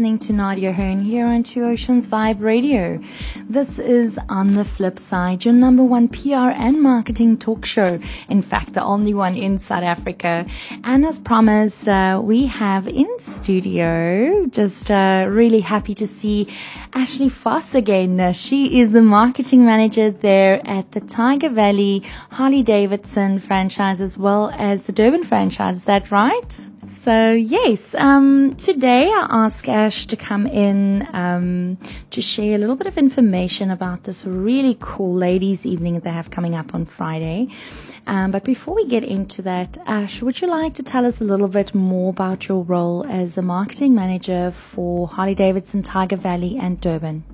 listening to Nadia Hearn here on Two Oceans Vibe Radio. This is On the Flip Side, your number one PR and marketing talk show. In fact, the only one in South Africa. And as promised, uh, we have in studio, just uh, really happy to see Ashley Foss again. Uh, she is the marketing manager there at the Tyger Valley Harley Davidson franchise as well as the Durban franchise. Is that right? So yes, um, today I asked Ash to come in um, to share a little bit of information about this really cool ladies' evening that they have coming up on Friday. Um, but before we get into that, Ash, would you like to tell us a little bit more about your role as a marketing manager for Harley Davidson, Tyger Valley, and Durban?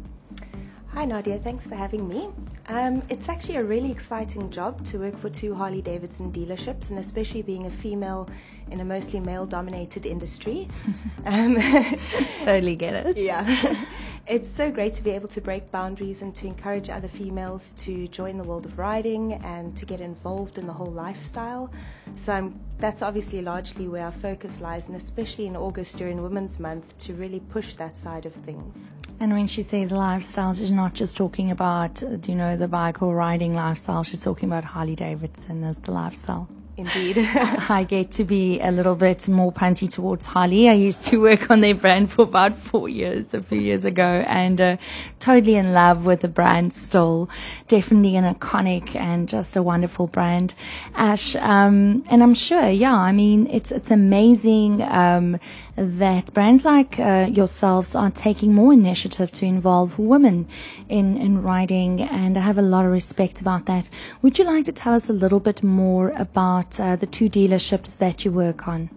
Hi, Nadia. Thanks for having me. Um, it's actually a really exciting job to work for two Harley Davidson dealerships, and especially being a female in a mostly male dominated industry. um, totally get it. Yeah. it's so great to be able to break boundaries and to encourage other females to join the world of riding and to get involved in the whole lifestyle. So I'm, that's obviously largely where our focus lies, and especially in August during Women's Month to really push that side of things. And when she says lifestyle, she's not just talking about, you know, the bike or riding lifestyle. She's talking about Harley Davidson as the lifestyle. Indeed. I get to be a little bit more punty towards Harley. I used to work on their brand for about four years, a few years ago, and uh, totally in love with the brand still. Definitely an iconic and just a wonderful brand. Ash, um, and I'm sure, yeah, I mean, it's, it's amazing, um, that brands like uh, yourselves are taking more initiative to involve women in, in riding, and I have a lot of respect about that. Would you like to tell us a little bit more about uh, the two dealerships that you work on?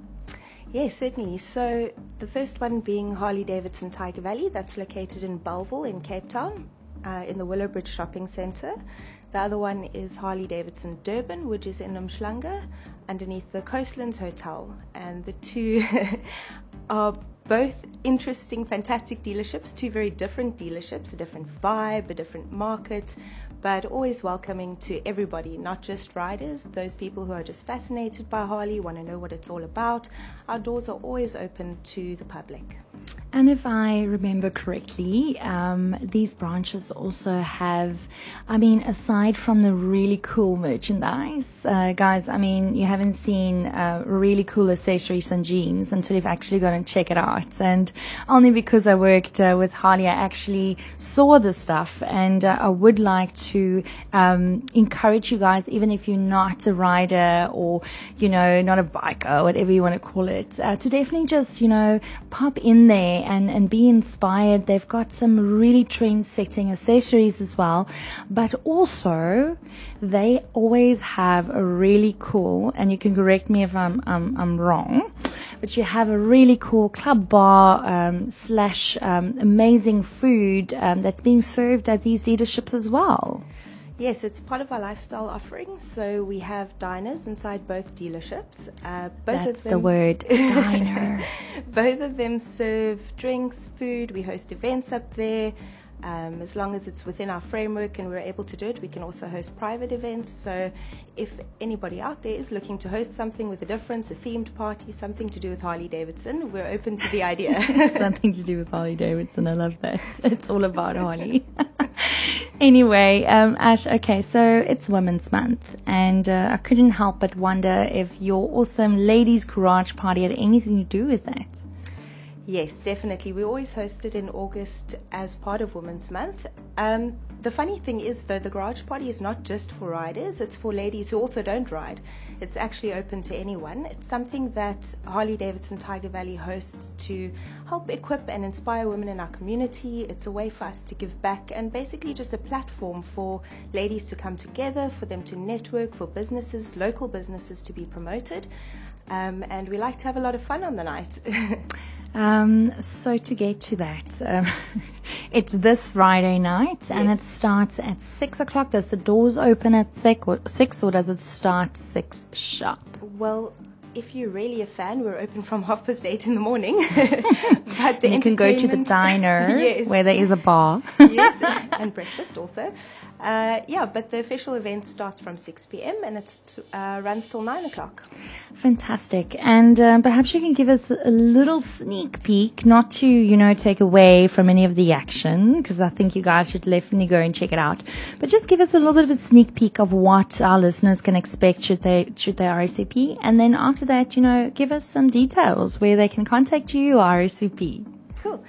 Yes, certainly. So the first one being Harley Davidson Tyger Valley, that's located in Bellville in Cape Town, uh, in the Willowbridge Shopping Centre. The other one is Harley Davidson Durban, which is in Umhlanga, underneath the Coastlands Hotel. And the two are both interesting, fantastic dealerships, two very different dealerships, a different vibe, a different market, but always welcoming to everybody, not just riders, those people who are just fascinated by Harley, want to know what it's all about. Our doors are always open to the public. And if I remember correctly, um, these branches also have, I mean, aside from the really cool merchandise, uh, guys, I mean, you haven't seen uh, really cool accessories and jeans until you've actually gone and check it out. And only because I worked uh, with Harley, I actually saw the stuff. And uh, I would like to um, encourage you guys, even if you're not a rider or, you know, not a biker, whatever you want to call it, uh, to definitely just, you know, pop in there and, and be inspired. They've got some really trend setting accessories as well, but also they always have a really cool, and you can correct me if I'm, I'm, I'm wrong, but you have a really cool club bar um, slash um, amazing food um, that's being served at these dealerships as well. Yes, it's part of our lifestyle offering. So we have diners inside both dealerships. Uh, both That's of them, the word, diner. both of them serve drinks, food. We host events up there. Um, as long as it's within our framework and we're able to do it, we can also host private events. So, if anybody out there is looking to host something with a difference, a themed party, something to do with Harley Davidson, we're open to the idea. something to do with Harley Davidson. I love that. It's all about Harley. anyway, um, Ash, okay, so it's Women's Month, and uh, I couldn't help but wonder if your awesome ladies' garage party had anything to do with that. Yes, definitely. We always host it in August as part of Women's Month. Um, the funny thing is, though, the garage party is not just for riders, it's for ladies who also don't ride. It's actually open to anyone. It's something that Harley Davidson Tyger Valley hosts to help equip and inspire women in our community. It's a way for us to give back and basically just a platform for ladies to come together, for them to network, for businesses, local businesses to be promoted. Um, and we like to have a lot of fun on the night. um, so to get to that, um, it's this Friday night, yes. and it starts at six o'clock. Does the doors open at six, or, six, or does it start six sharp? Well, if you're really a fan, we're open from half past eight in the morning. but the you can go to the diner yes. where there is a bar. yes, and breakfast also. Uh, yeah, but the official event starts from 6 p.m. and it uh, runs till 9 o'clock. Fantastic. And uh, perhaps you can give us a little sneak peek, not to, you know, take away from any of the action, because I think you guys should definitely go and check it out. But just give us a little bit of a sneak peek of what our listeners can expect should they, should they RSVP. And then after that, you know, give us some details where they can contact you, RSVP. Cool.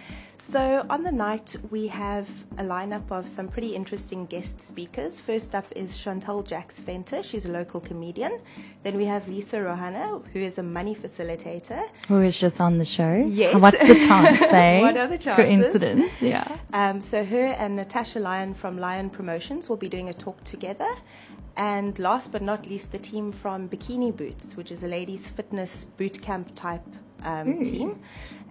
So, on the night, we have a lineup of some pretty interesting guest speakers. First up is Chantal Jacks Venter. She's a local comedian. Then we have Lisa Rohana, who is a money facilitator. Who is just on the show. Yes. What's the chance, eh? what are the chances? Coincidence, yeah. Um, so, her and Natasha Lyon from Lyon Promotions will be doing a talk together. And last but not least, the team from Bikini Boots, which is a ladies' fitness boot camp type um, team.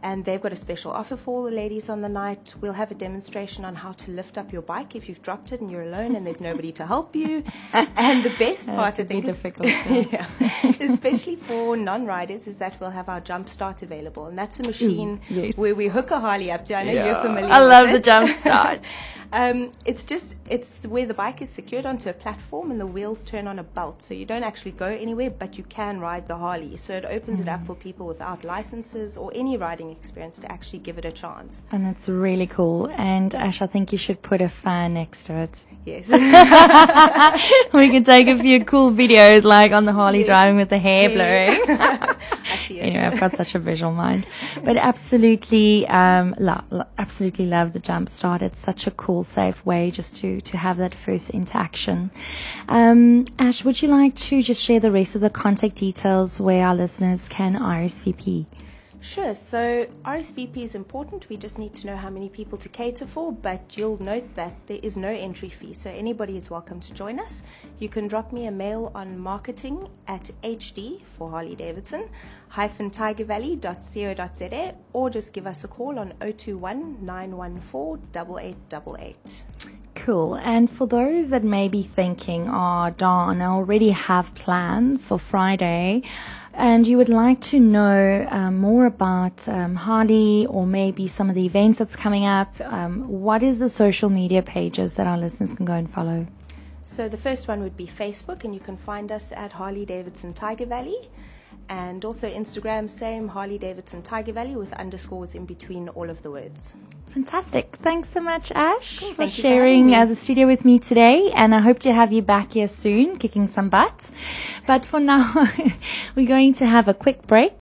And they've got a special offer for all the ladies on the night. We'll have a demonstration on how to lift up your bike if you've dropped it and you're alone and there's nobody to help you. And the best part, I think, is, yeah, especially for non-riders, is that we'll have our jump start available, and that's a machine yes. where we hook a Harley up to. I know Yeah. you're familiar. I love the jump start. Um, it's just it's where the bike is secured onto a platform and the wheels turn on a belt, so you don't actually go anywhere, but you can ride the Harley. So it opens it Mm. up for people without licenses or any riding experience to actually give it a chance. And that's really cool. And Ash, I think you should put a fan next to it. Yes. we can take a few cool videos like on the Harley Yes. driving with the hair Yes. blowing. I see it. anyway, I've got such a visual mind. But absolutely, um, lo- lo- absolutely love the jump start. It's such a cool, safe way just to, to have that first interaction. Um, Ash, would you like to just share the rest of the contact details where our listeners can RSVP? Sure. So RSVP is important. We just need to know how many people to cater for, but you'll note that there is no entry fee. So anybody is welcome to join us. You can drop me a mail on marketing at HD for Harley Davidson hyphen tygervalley.co.za or just give us a call on 021 914 8888. Cool. And for those that may be thinking, oh, Dawn, I already have plans for Friday, and you would like to know um, more about um, Harley or maybe some of the events that's coming up, um, what is the social media pages that our listeners can go and follow? So the first one would be Facebook, and you can find us at Harley Davidson Tyger Valley. And also Instagram, same Harley Davidson Tyger Valley with underscores in between all of the words. Fantastic. Thanks so much, Ash, Cool. for Thank sharing uh, the studio with me today. And I hope to have you back here soon, kicking some butt. But for now, we're going to have a quick break.